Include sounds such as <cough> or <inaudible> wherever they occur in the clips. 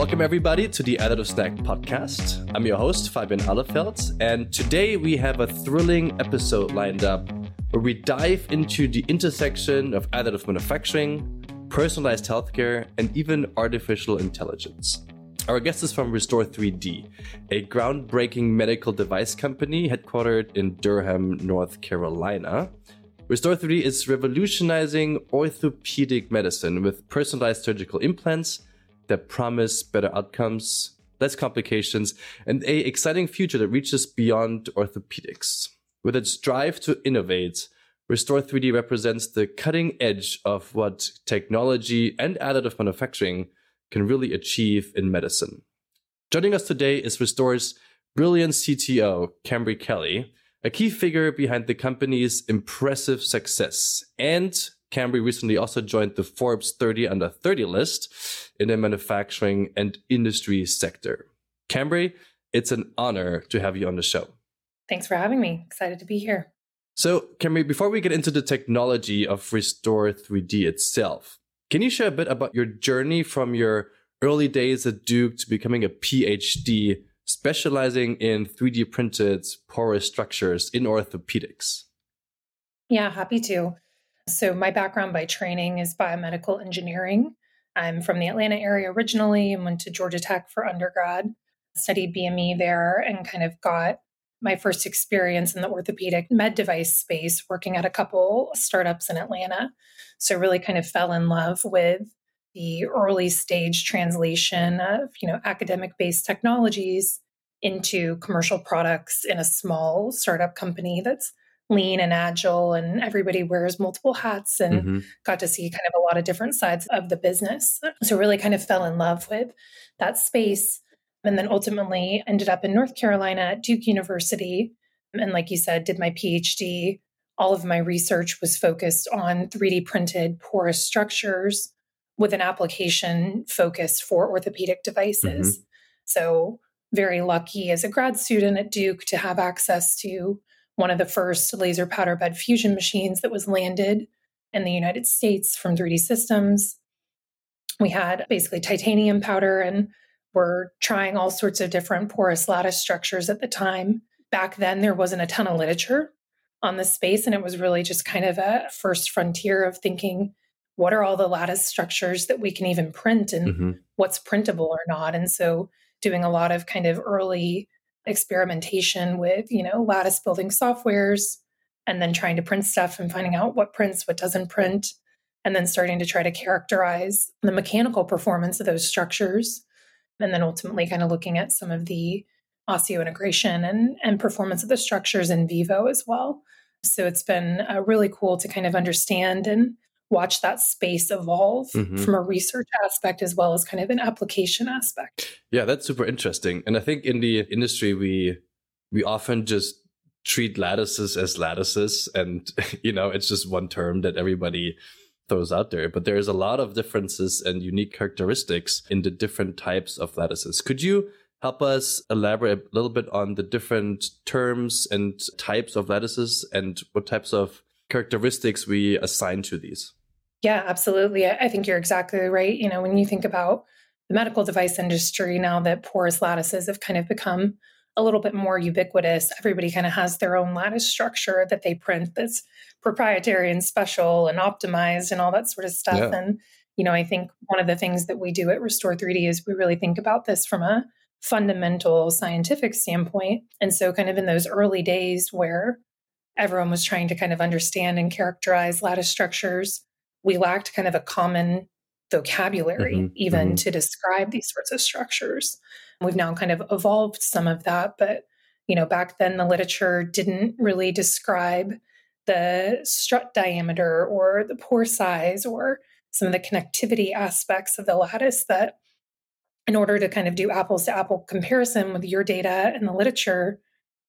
Welcome, everybody, to the Additive Snack podcast. I'm your host, Fabian Alefeld, and today we have a thrilling episode lined up where we dive into the intersection of additive manufacturing, personalized healthcare, and even artificial intelligence. Our guest is from restor3D, a groundbreaking medical device company headquartered in Durham, North Carolina. restor3D is revolutionizing orthopedic medicine with personalized surgical implants that promise better outcomes, less complications, and a exciting future that reaches beyond orthopedics. With its drive to innovate, restor3D represents the cutting edge of what technology and additive manufacturing can really achieve in medicine. Joining us today is Restore's brilliant CTO, Cambre Kelly, a key figure behind the company's impressive success and Cambre recently also joined the Forbes 30 under 30 list in the manufacturing and industry sector. Cambre, it's an honor to have you on the show. Thanks for having me. Excited to be here. So, Cambre, before we get into the technology of restor3D itself, can you share a bit about your journey from your early days at Duke to becoming a PhD specializing in 3D printed porous structures in orthopedics? Yeah, happy to. So, my background by training is biomedical engineering. I'm from the Atlanta area originally and went to Georgia Tech for undergrad, studied BME there, and kind of got my first experience in the orthopedic med device space working at a couple startups in Atlanta. So, really kind of fell in love with the early stage translation of you know academic based technologies into commercial products in a small startup company that's lean and agile and everybody wears multiple hats and mm-hmm. got to see kind of a lot of different sides of the business. So really kind of fell in love with that space and then ultimately ended up in North Carolina at Duke University and like you said did my PhD. All of my research was focused on 3D printed porous structures with an application focus for orthopedic devices. Mm-hmm. So very lucky as a grad student at Duke to have access to one of the first laser powder bed fusion machines that was landed in the United States from 3D Systems. We had basically titanium powder and were trying all sorts of different porous lattice structures at the time. Back then, there wasn't a ton of literature on the space, and it was really just kind of a first frontier of thinking what are all the lattice structures that we can even print and mm-hmm. what's printable or not. And so, doing a lot of kind of early experimentation with, you know, lattice building softwares and then trying to print stuff and finding out what prints, what doesn't print, and then starting to try to characterize the mechanical performance of those structures. And then ultimately kind of looking at some of the osseointegration and, and performance of the structures in vivo as well. So it's been uh, really cool to kind of understand and watch that space evolve mm-hmm. from a research aspect as well as kind of an application aspect. Yeah, that's super interesting. And I think in the industry we we often just treat lattices as lattices and <laughs> you know, it's just one term that everybody throws out there, but there's a lot of differences and unique characteristics in the different types of lattices. Could you help us elaborate a little bit on the different terms and types of lattices and what types of characteristics we assign to these? Yeah, absolutely. I think you're exactly right. You know, when you think about the medical device industry now that porous lattices have kind of become a little bit more ubiquitous, everybody kind of has their own lattice structure that they print that's proprietary and special and optimized and all that sort of stuff. Yeah. And, you know, I think one of the things that we do at restor3D is we really think about this from a fundamental scientific standpoint. And so, kind of in those early days where everyone was trying to kind of understand and characterize lattice structures, we lacked kind of a common vocabulary mm-hmm, even mm-hmm. to describe these sorts of structures. We've now kind of evolved some of that, but you know, back then the literature didn't really describe the strut diameter or the pore size or some of the connectivity aspects of the lattice that in order to kind of do apples to apple comparison with your data and the literature,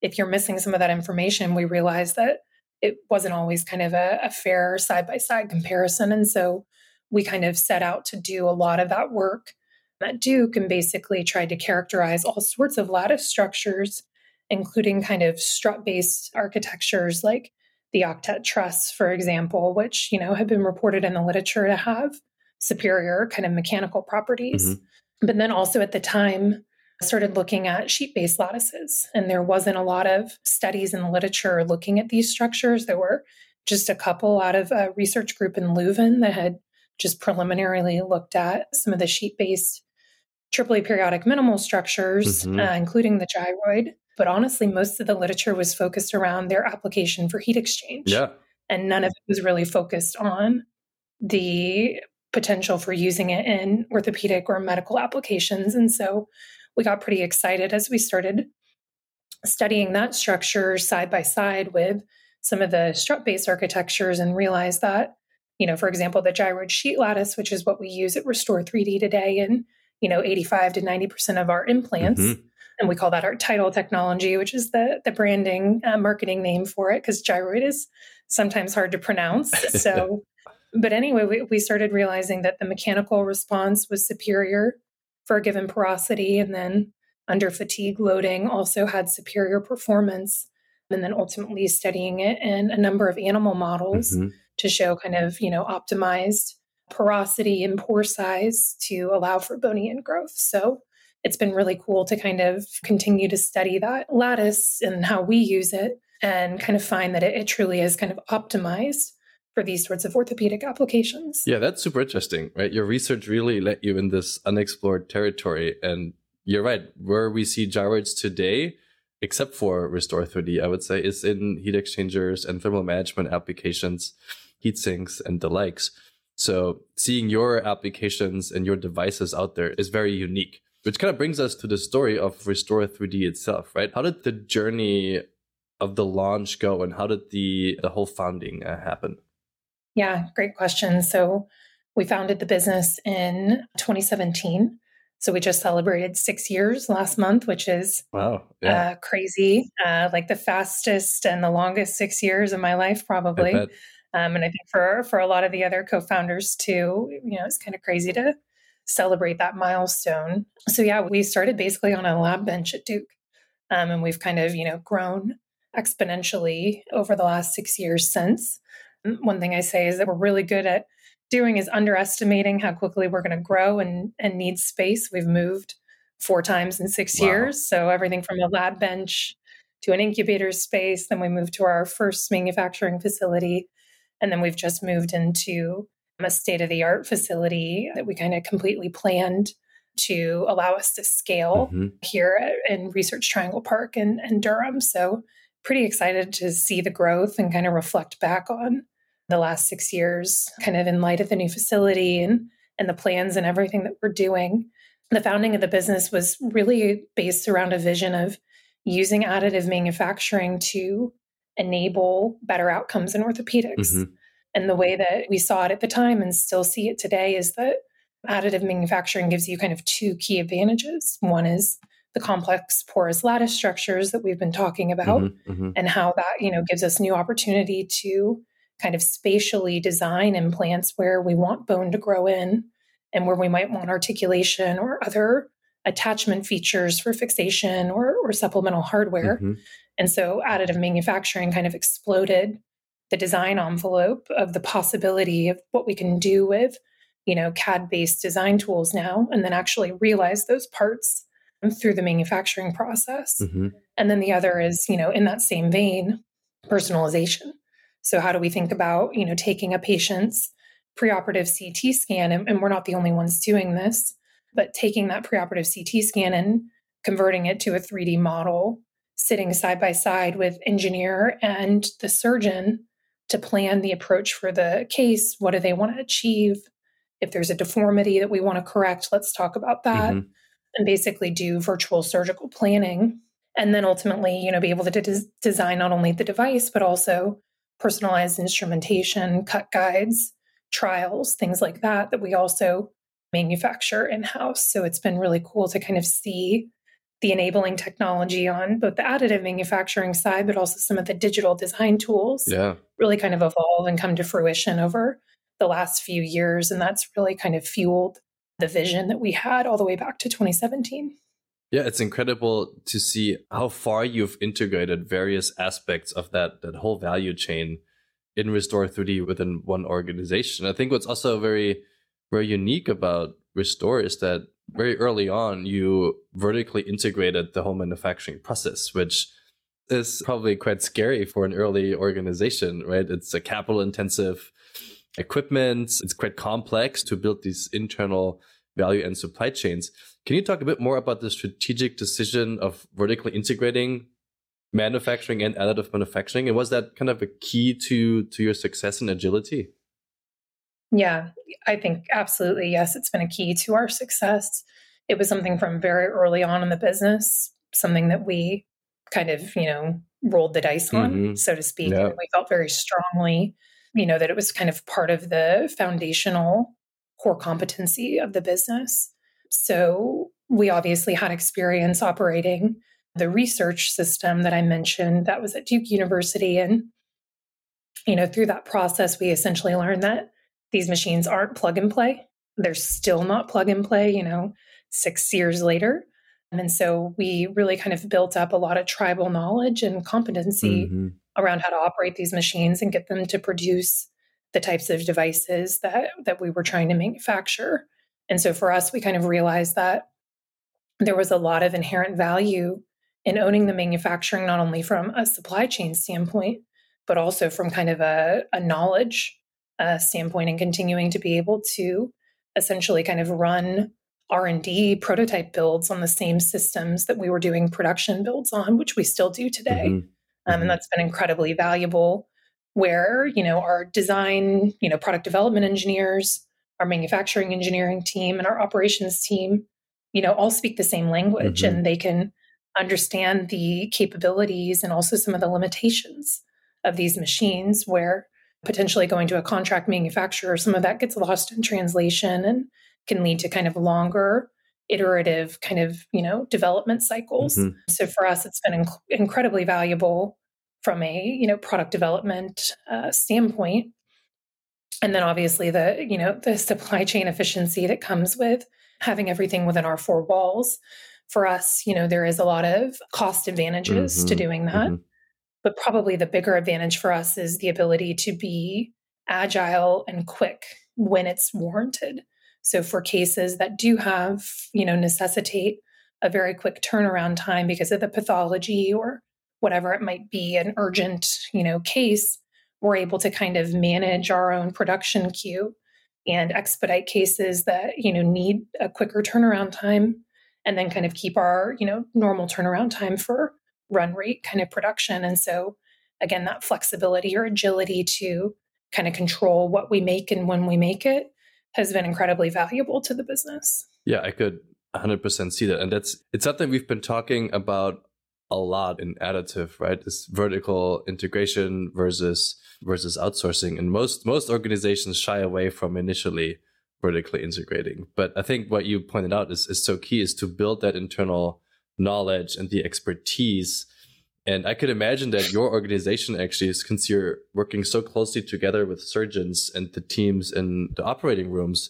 if you're missing some of that information, we realize that it wasn't always kind of a, a fair side by side comparison. And so we kind of set out to do a lot of that work at Duke and basically tried to characterize all sorts of lattice structures, including kind of strut based architectures like the octet truss, for example, which, you know, have been reported in the literature to have superior kind of mechanical properties. Mm-hmm. But then also at the time, started looking at sheet based lattices, and there wasn't a lot of studies in the literature looking at these structures. There were just a couple out of a research group in Leuven that had just preliminarily looked at some of the sheet based triple periodic minimal structures, mm-hmm. uh, including the gyroid. But honestly, most of the literature was focused around their application for heat exchange. Yeah. And none of it was really focused on the potential for using it in orthopedic or medical applications. And so we got pretty excited as we started studying that structure side by side with some of the strut based architectures and realized that, you know, for example, the gyroid sheet lattice, which is what we use at restor3D today in, you know, 85 to 90% of our implants. Mm-hmm. And we call that our TIDAL technology, which is the, the branding uh, marketing name for it, because gyroid is sometimes hard to pronounce. <laughs> So, but anyway, we, we started realizing that the mechanical response was superior for a given porosity. And then under fatigue loading also had superior performance and then ultimately studying it in a number of animal models mm-hmm. to show kind of, you know, optimized porosity and pore size to allow for bony ingrowth. So it's been really cool to kind of continue to study that lattice and how we use it and kind of find that it, it truly is kind of optimized for these sorts of orthopedic applications. Yeah, that's super interesting, right? Your research really let you in this unexplored territory. And you're right, where we see gyroids today except for restor3D, I would say, is in heat exchangers and thermal management applications, heat sinks, and the likes. So seeing your applications and your devices out there is very unique, which kind of brings us to the story of restor3D itself, right? How did the journey of the launch go and how did the, the whole founding uh, happen? Yeah, great question. So we founded the business in 2017 so we just celebrated six years last month, which is wow, yeah. uh, crazy. Uh, like the fastest and the longest six years of my life, probably. Um, and I think for for a lot of the other co-founders too, you know, it's kind of crazy to celebrate that milestone. So yeah, we started basically on a lab bench at Duke, um, and we've kind of you know grown exponentially over the last six years since. One thing I say is that we're really good at doing is underestimating how quickly we're going to grow and, and need space. We've moved four times in six wow. years. So everything from a lab bench to an incubator space. Then we moved to our first manufacturing facility. And then we've just moved into a state of the art facility that we kind of completely planned to allow us to scale mm-hmm. here in Research Triangle Park and, and Durham. So pretty excited to see the growth and kind of reflect back on the last six years, kind of in light of the new facility and, and the plans and everything that we're doing. The founding of the business was really based around a vision of using additive manufacturing to enable better outcomes in orthopedics. Mm-hmm. And the way that we saw it at the time and still see it today is that additive manufacturing gives you kind of two key advantages. One is the complex porous lattice structures that we've been talking about mm-hmm, mm-hmm. and how that, you know, gives us new opportunity to kind of spatially design implants where we want bone to grow in and where we might want articulation or other attachment features for fixation or, or supplemental hardware. Mm-hmm. And so additive manufacturing kind of exploded the design envelope of the possibility of what we can do with, you know, CAD based design tools now, and then actually realize those parts through the manufacturing process. Mm-hmm. And then the other is, you know, in that same vein, personalization. So how do we think about, you know, taking a patient's preoperative CT scan, and, and we're not the only ones doing this, but taking that preoperative CT scan and converting it to a 3D model, sitting side by side with engineer and the surgeon to plan the approach for the case. What do they want to achieve? If there's a deformity that we want to correct, let's talk about that. Mm-hmm. And basically do virtual surgical planning. And then ultimately, you know, be able to de- design not only the device, but also personalized instrumentation, cut guides, trials, things like that, that we also manufacture in house. So it's been really cool to kind of see the enabling technology on both the additive manufacturing side, but also some of the digital design tools yeah. really kind of evolve and come to fruition over the last few years. And that's really kind of fueled the vision that we had all the way back to 2017. Yeah, it's incredible to see how far you've integrated various aspects of that that whole value chain in restor3D within one organization. I think what's also very very unique about Restore is that very early on, you vertically integrated the whole manufacturing process, which is probably quite scary for an early organization, right? It's a capital intensive equipment. It's quite complex to build these internal value and supply chains. Can you talk a bit more about the strategic decision of vertically integrating manufacturing and additive manufacturing? And was that kind of a key to to your success and agility? Yeah, I think absolutely yes. It's been a key to our success. It was something from very early on in the business, something that we kind of, you know, rolled the dice on, mm-hmm. so to speak. Yeah. we felt very strongly, you know, that it was kind of part of the foundational core competency of the business. So we obviously had experience operating the research system that I mentioned that was at Duke University. And, you know, through that process, we essentially learned that these machines aren't plug and play. They're still not plug and play, you know, six years later. And so we really kind of built up a lot of tribal knowledge and competency mm-hmm. around how to operate these machines and get them to produce the types of devices that that we were trying to manufacture. And so for us, we kind of realized that there was a lot of inherent value in owning the manufacturing, not only from a supply chain standpoint, but also from kind of a, a knowledge uh, standpoint and continuing to be able to essentially kind of run r&d prototype builds on the same systems that we were doing production builds on which we still do today mm-hmm. Um, and mm-hmm. that's been incredibly valuable where you know our design you know product development engineers our manufacturing engineering team and our operations team you know all speak the same language mm-hmm. and they can understand the capabilities and also some of the limitations of these machines where potentially going to a contract manufacturer some of that gets lost in translation and can lead to kind of longer iterative kind of you know development cycles mm-hmm. so for us it's been inc- incredibly valuable from a you know product development uh, standpoint and then obviously the you know the supply chain efficiency that comes with having everything within our four walls for us you know there is a lot of cost advantages mm-hmm. to doing that mm-hmm. but probably the bigger advantage for us is the ability to be agile and quick when it's warranted so for cases that do have you know necessitate a very quick turnaround time because of the pathology or whatever it might be an urgent you know case we're able to kind of manage our own production queue and expedite cases that you know need a quicker turnaround time and then kind of keep our you know normal turnaround time for run rate kind of production. And so again that flexibility or agility to kind of control what we make and when we make it has been incredibly valuable to the business. Yeah i could 100% see that. And that's it's something we've been talking about a lot in additive, right? This vertical integration versus versus outsourcing. And most most organizations shy away from initially vertically integrating. But I think what you pointed out is, is so key is to build that internal knowledge and the expertise. And I could imagine that your organization actually, since you're working so closely together with surgeons and the teams in the operating rooms,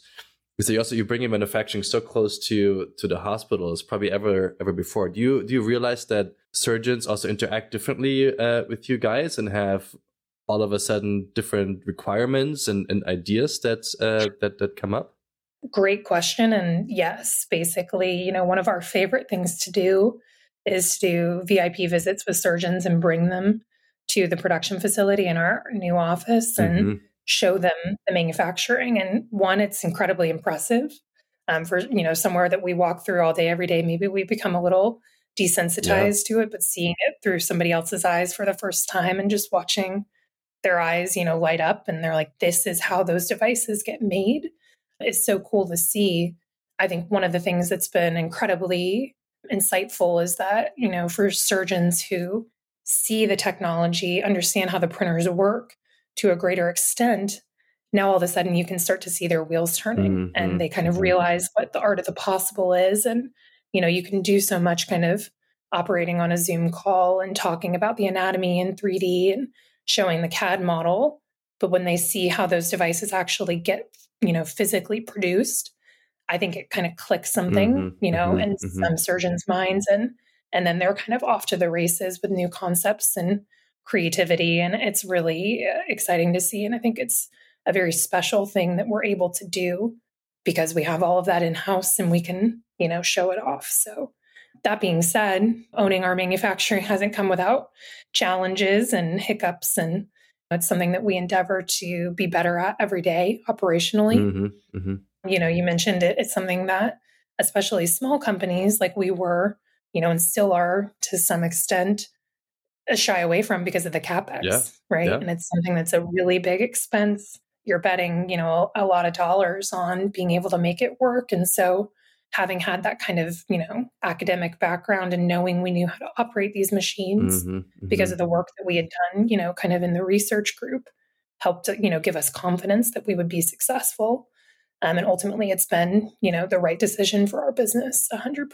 so you also you bring in manufacturing so close to to the hospitals probably ever ever before. Do you do you realize that surgeons also interact differently uh, with you guys and have all of a sudden different requirements and, and ideas that uh, that that come up? Great question and yes basically you know one of our favorite things to do is to do vip visits with surgeons and bring them to the production facility in our new office and mm-hmm show them the manufacturing. And one, it's incredibly impressive. Um, for you know somewhere that we walk through all day every day, maybe we become a little desensitized yeah. to it, but seeing it through somebody else's eyes for the first time and just watching their eyes, you know, light up and they're like, this is how those devices get made is so cool to see. I think one of the things that's been incredibly insightful is that, you know, for surgeons who see the technology, understand how the printers work, to a greater extent, now all of a sudden you can start to see their wheels turning mm-hmm. and they kind of mm-hmm. realize what the art of the possible is. And, you know, you can do so much kind of operating on a Zoom call and talking about the anatomy in 3D and showing the CAD model. But when they see how those devices actually get, you know, physically produced, I think it kind of clicks something, mm-hmm. you know, mm-hmm. in mm-hmm. some surgeons' minds. And and then they're kind of off to the races with new concepts and creativity. And it's really uh, exciting to see. And I think it's a very special thing that we're able to do because we have all of that in house and we can, you know, show it off. So that being said, owning our manufacturing <laughs> hasn't come without challenges and hiccups and it's something that we endeavor to be better at every day operationally. Mm-hmm, mm-hmm. You know, you mentioned it, it's something that especially small companies like we were, you know, and still are to some extent shy away from because of the capex, yeah. right? Yeah. And it's something that's a really big expense. You're betting, you know, a lot of dollars on being able to make it work. And so having had that kind of, you know, academic background and knowing we knew how to operate these machines mm-hmm, mm-hmm. because of the work that we had done, you know, kind of in the research group helped, you know, give us confidence that we would be successful. Um, and ultimately it's been, you know, the right decision for our business 100%.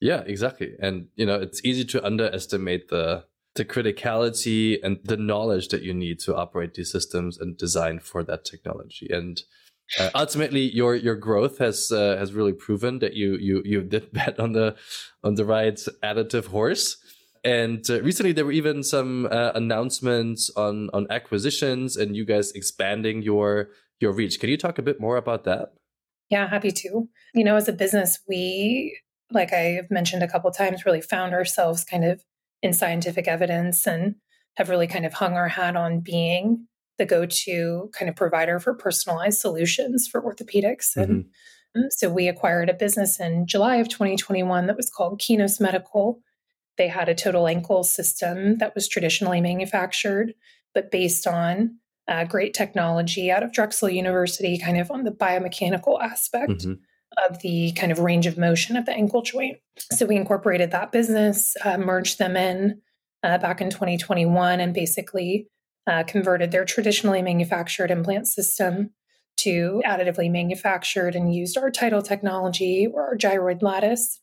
Yeah, exactly. And, you know, it's easy to underestimate the the criticality and the knowledge that you need to operate these systems and design for that technology. And uh, ultimately, your your growth has uh, has really proven that you you you did <laughs> bet on the on the right additive horse. And uh, recently, there were even some uh, announcements on on acquisitions and you guys expanding your your reach. Can you talk a bit more about that? Yeah, happy to. You know, as a business, we like I've mentioned a couple times, really found ourselves kind of in scientific evidence and have really kind of hung our hat on being the go-to kind of provider for personalized solutions for orthopedics and mm-hmm. so we acquired a business in july of 2021 that was called Kinos medical they had a total ankle system that was traditionally manufactured but based on uh, great technology out of drexel university kind of on the biomechanical aspect mm-hmm. Of the kind of range of motion of the ankle joint so we incorporated that business uh, merged them in uh, back in 2021 and basically uh, converted their traditionally manufactured implant system to additively manufactured and used our TIDAL technology or our gyroid lattice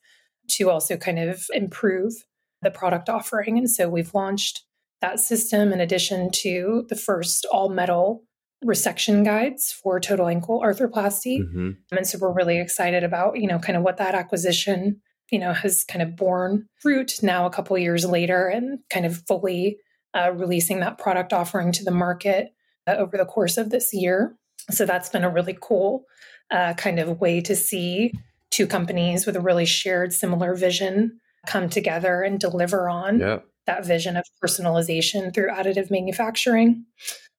to also kind of improve the product offering. And so we've launched that system in addition to the first all metal resection guides for total ankle arthroplasty. Mm-hmm. And so we're really excited about, you know, kind of what that acquisition, you know, has kind of borne fruit now a couple years later and kind of fully uh, releasing that product offering to the market uh, over the course of this year. So that's been a really cool uh, kind of way to see two companies with a really shared similar vision come together and deliver on yeah. that vision of personalization through additive manufacturing.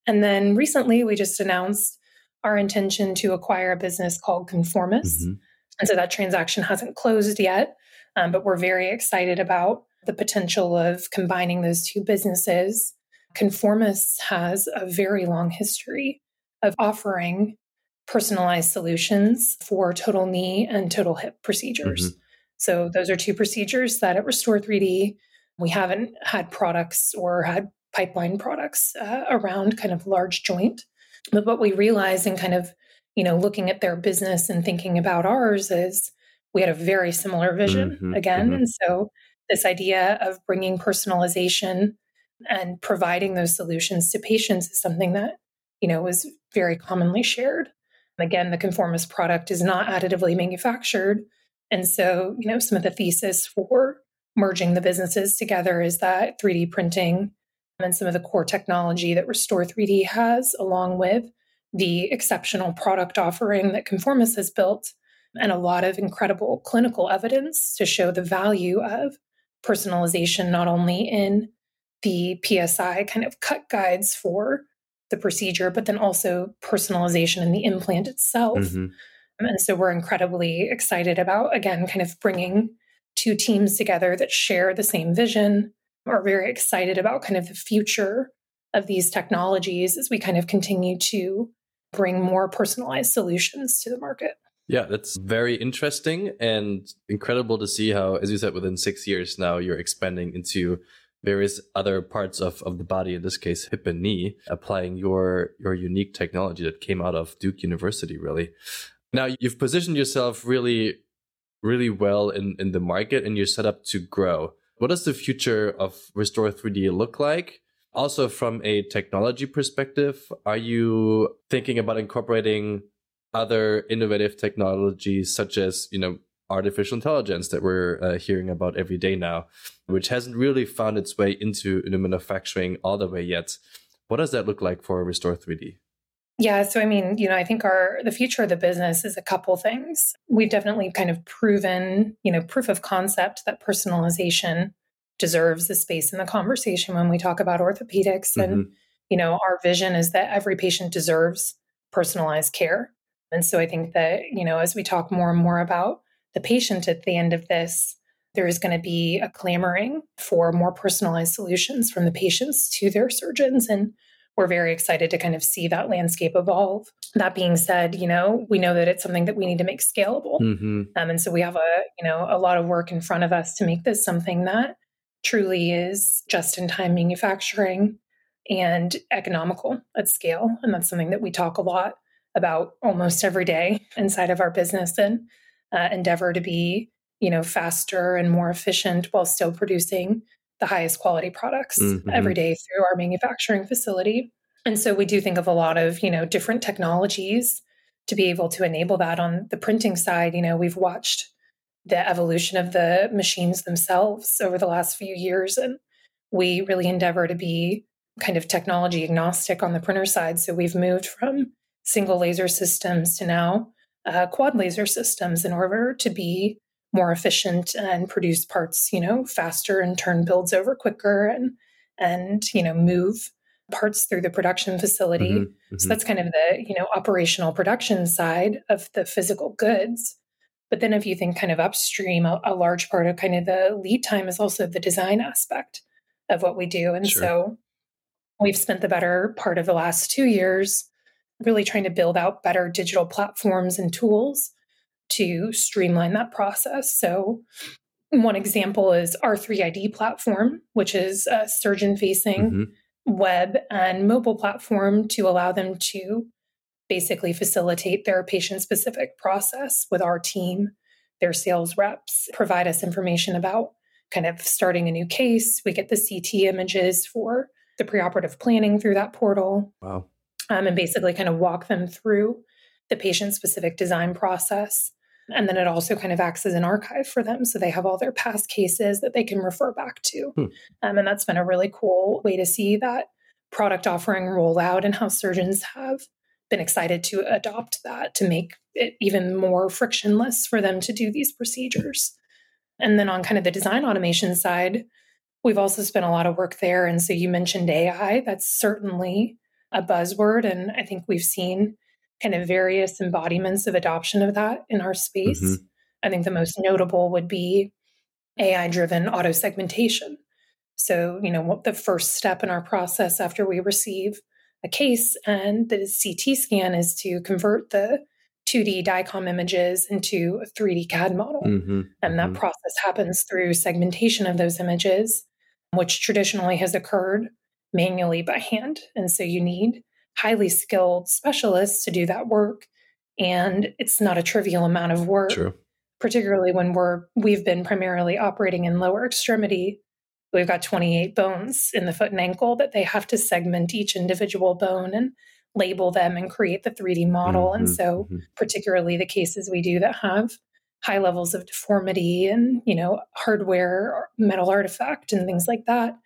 And then recently we just announced our intention to acquire a business called Conformis. Mm-hmm. And so that transaction hasn't closed yet, um, but we're very excited about the potential of combining those two businesses. Conformis has a very long history of offering personalized solutions for total knee and total hip procedures. Mm-hmm. So, those are two procedures that at restor3D, we haven't had products or had pipeline products uh, around kind of large joint. But what we realized in kind of, you know, looking at their business and thinking about ours is we had a very similar vision mm-hmm, again. Mm-hmm. And so this idea of bringing personalization and providing those solutions to patients is something that you know was very commonly shared And again the Conformis product is not additively manufactured and so you know some of the thesis for merging the businesses together is that 3d printing and some of the core technology that restor3D has along with the exceptional product offering that Conformis has built and a lot of incredible clinical evidence to show the value of personalization, not only in the PSI kind of cut guides for the procedure, but then also personalization in the implant itself. Mm-hmm. And so we're incredibly excited about, again, kind of bringing two teams together that share the same vision. We're very excited about kind of the future of these technologies as we kind of continue to bring more personalized solutions to the market. Yeah, that's very interesting and incredible to see how, as you said, within six years now you're expanding into various other parts of, of the body, in this case, hip and knee, applying your your unique technology that came out of Duke University, really. Now you've positioned yourself really, really well in, in the market and you're set up to grow. What does the future of restor3D look like? Also, from a technology perspective, are you thinking about incorporating other innovative technologies such as you know artificial intelligence that we're uh, hearing about every day now, which hasn't really found its way into, into manufacturing all the way yet. What does that look like for restor3D? Yeah, so I mean, you know, I think our the future of the business is a couple things. We've definitely kind of proven, you know, proof of concept that personalization deserves the space in the conversation when we talk about orthopedics mm-hmm. and you know, our vision is that every patient deserves personalized care. And so I think that, you know, as we talk more and more about the patient at the end of this, there is going to be a clamoring for more personalized solutions from the patients to their surgeons. And we're very excited to kind of see that landscape evolve. That being said, you know, we know that it's something that we need to make scalable. Mm-hmm. Um, and so we have a, you know, a lot of work in front of us to make this something that truly is just in time manufacturing and economical at scale. And that's something that we talk a lot about almost every day inside of our business and uh, endeavor to be you know faster and more efficient while still producing the highest quality products mm-hmm. every day through our manufacturing facility. And so we do think of a lot of you know different technologies to be able to enable that. On the printing side you know we've watched the evolution of the machines themselves over the last few years and we really endeavor to be kind of technology agnostic on the printer side. So we've moved from single laser systems to now uh, quad laser systems in order to be more efficient and produce parts, you know, faster and turn builds over quicker and and you know move parts through the production facility. Mm-hmm, mm-hmm. So that's kind of the you know operational production side of the physical goods. But then if you think kind of upstream, a, a large part of kind of the lead time is also the design aspect of what we do. And sure. so we've spent the better part of the last two years really trying to build out better digital platforms and tools to streamline that process. So, one example is our 3ID platform, which is a surgeon facing mm-hmm. web and mobile platform to allow them to basically facilitate their patient specific process with our team. Their sales reps provide us information about kind of starting a new case. We get the CT images for the preoperative planning through that portal. Wow um, and basically kind of walk them through the patient specific design process. And then it also kind of acts as an archive for them. So they have all their past cases that they can refer back to. Hmm. Um, and that's been a really cool way to see that product offering roll out and how surgeons have been excited to adopt that to make it even more frictionless for them to do these procedures. And then on kind of the design automation side, we've also spent a lot of work there. And so you mentioned AI, that's certainly a buzzword. And I think we've seen kind of various embodiments of adoption of that in our space. Mm-hmm. I think the most notable would be AI driven auto segmentation. So, you know, what the first step in our process after we receive a case and the CT scan is to convert the 2D DICOM images into a 3D CAD model. Mm-hmm. And that mm-hmm. process happens through segmentation of those images, which traditionally has occurred manually by hand. And so you need highly skilled specialists to do that work. And it's not a trivial amount of work, True. particularly when we're we've been primarily operating in lower extremity. We've got 28 bones in the foot and ankle that they have to segment each individual bone and label them and create the 3D model. Mm-hmm, and so, mm-hmm. particularly the cases we do that have high levels of deformity and, you know, hardware, metal artifact, and things like that,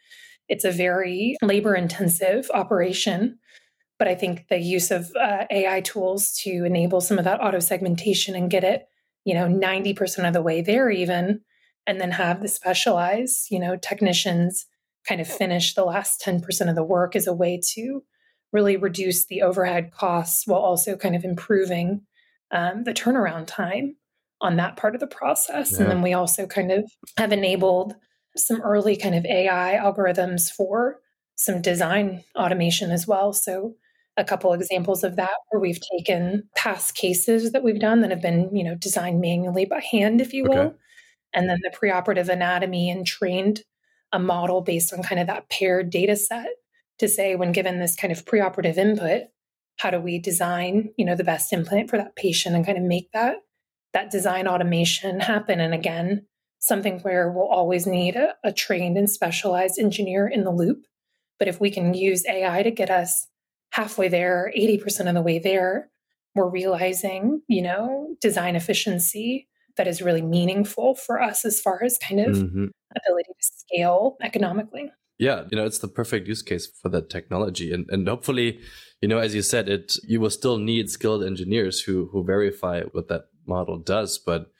it's a very labor intensive operation. But I think the use of uh, AI tools to enable some of that auto segmentation and get it, you know, 90% of the way there, even, and then have the specialized, you know, technicians kind of finish the last 10% of the work is a way to really reduce the overhead costs while also kind of improving um, the turnaround time on that part of the process. Yeah. And then we also kind of have enabled some early kind of AI algorithms for some design automation as well. So a couple examples of that where we've taken past cases that we've done that have been, you know, designed manually by hand, if you will, okay. and then the preoperative anatomy and trained a model based on kind of that paired data set to say when given this kind of preoperative input, how do we design, you know, the best implant for that patient and kind of make that that design automation happen. And again, something where we'll always need a, a trained and specialized engineer in the loop. But if we can use AI to get us halfway there, 80% of the way there, we're realizing, you know, design efficiency that is really meaningful for us as far as kind of mm-hmm. ability to scale economically. Yeah, you know, it's the perfect use case for that technology. And and hopefully, you know, as you said, it you will still need skilled engineers who who verify what that model does, but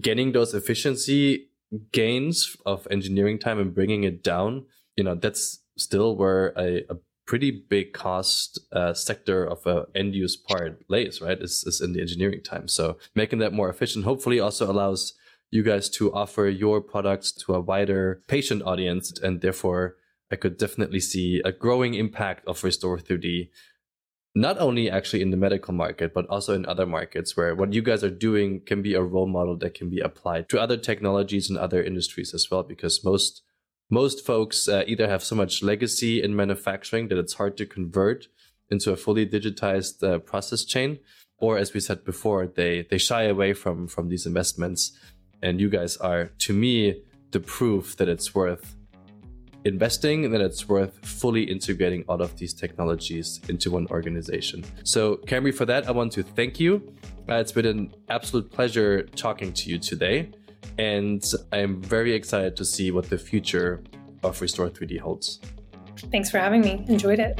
getting those efficiency gains of engineering time and bringing it down, you know, that's still where a, a pretty big cost uh, sector of a end use part lays, right? Is, is in the engineering time. So making that more efficient hopefully also allows you guys to offer your products to a wider patient audience and therefore I could definitely see a growing impact of restor3D not only actually in the medical market, but also in other markets where what you guys are doing can be a role model that can be applied to other technologies and other industries as well. Because most most folks uh, either have so much legacy in manufacturing that it's hard to convert into a fully digitized uh, process chain, or as we said before, they they shy away from from these investments. And you guys are, to me, the proof that it's worth investing, and that it's worth fully integrating all of these technologies into one organization. So, Cambre, for that, I want to thank you. Uh, it's been an absolute pleasure talking to you today. And I'm very excited to see what the future of restor3D holds. Thanks for having me. Enjoyed it.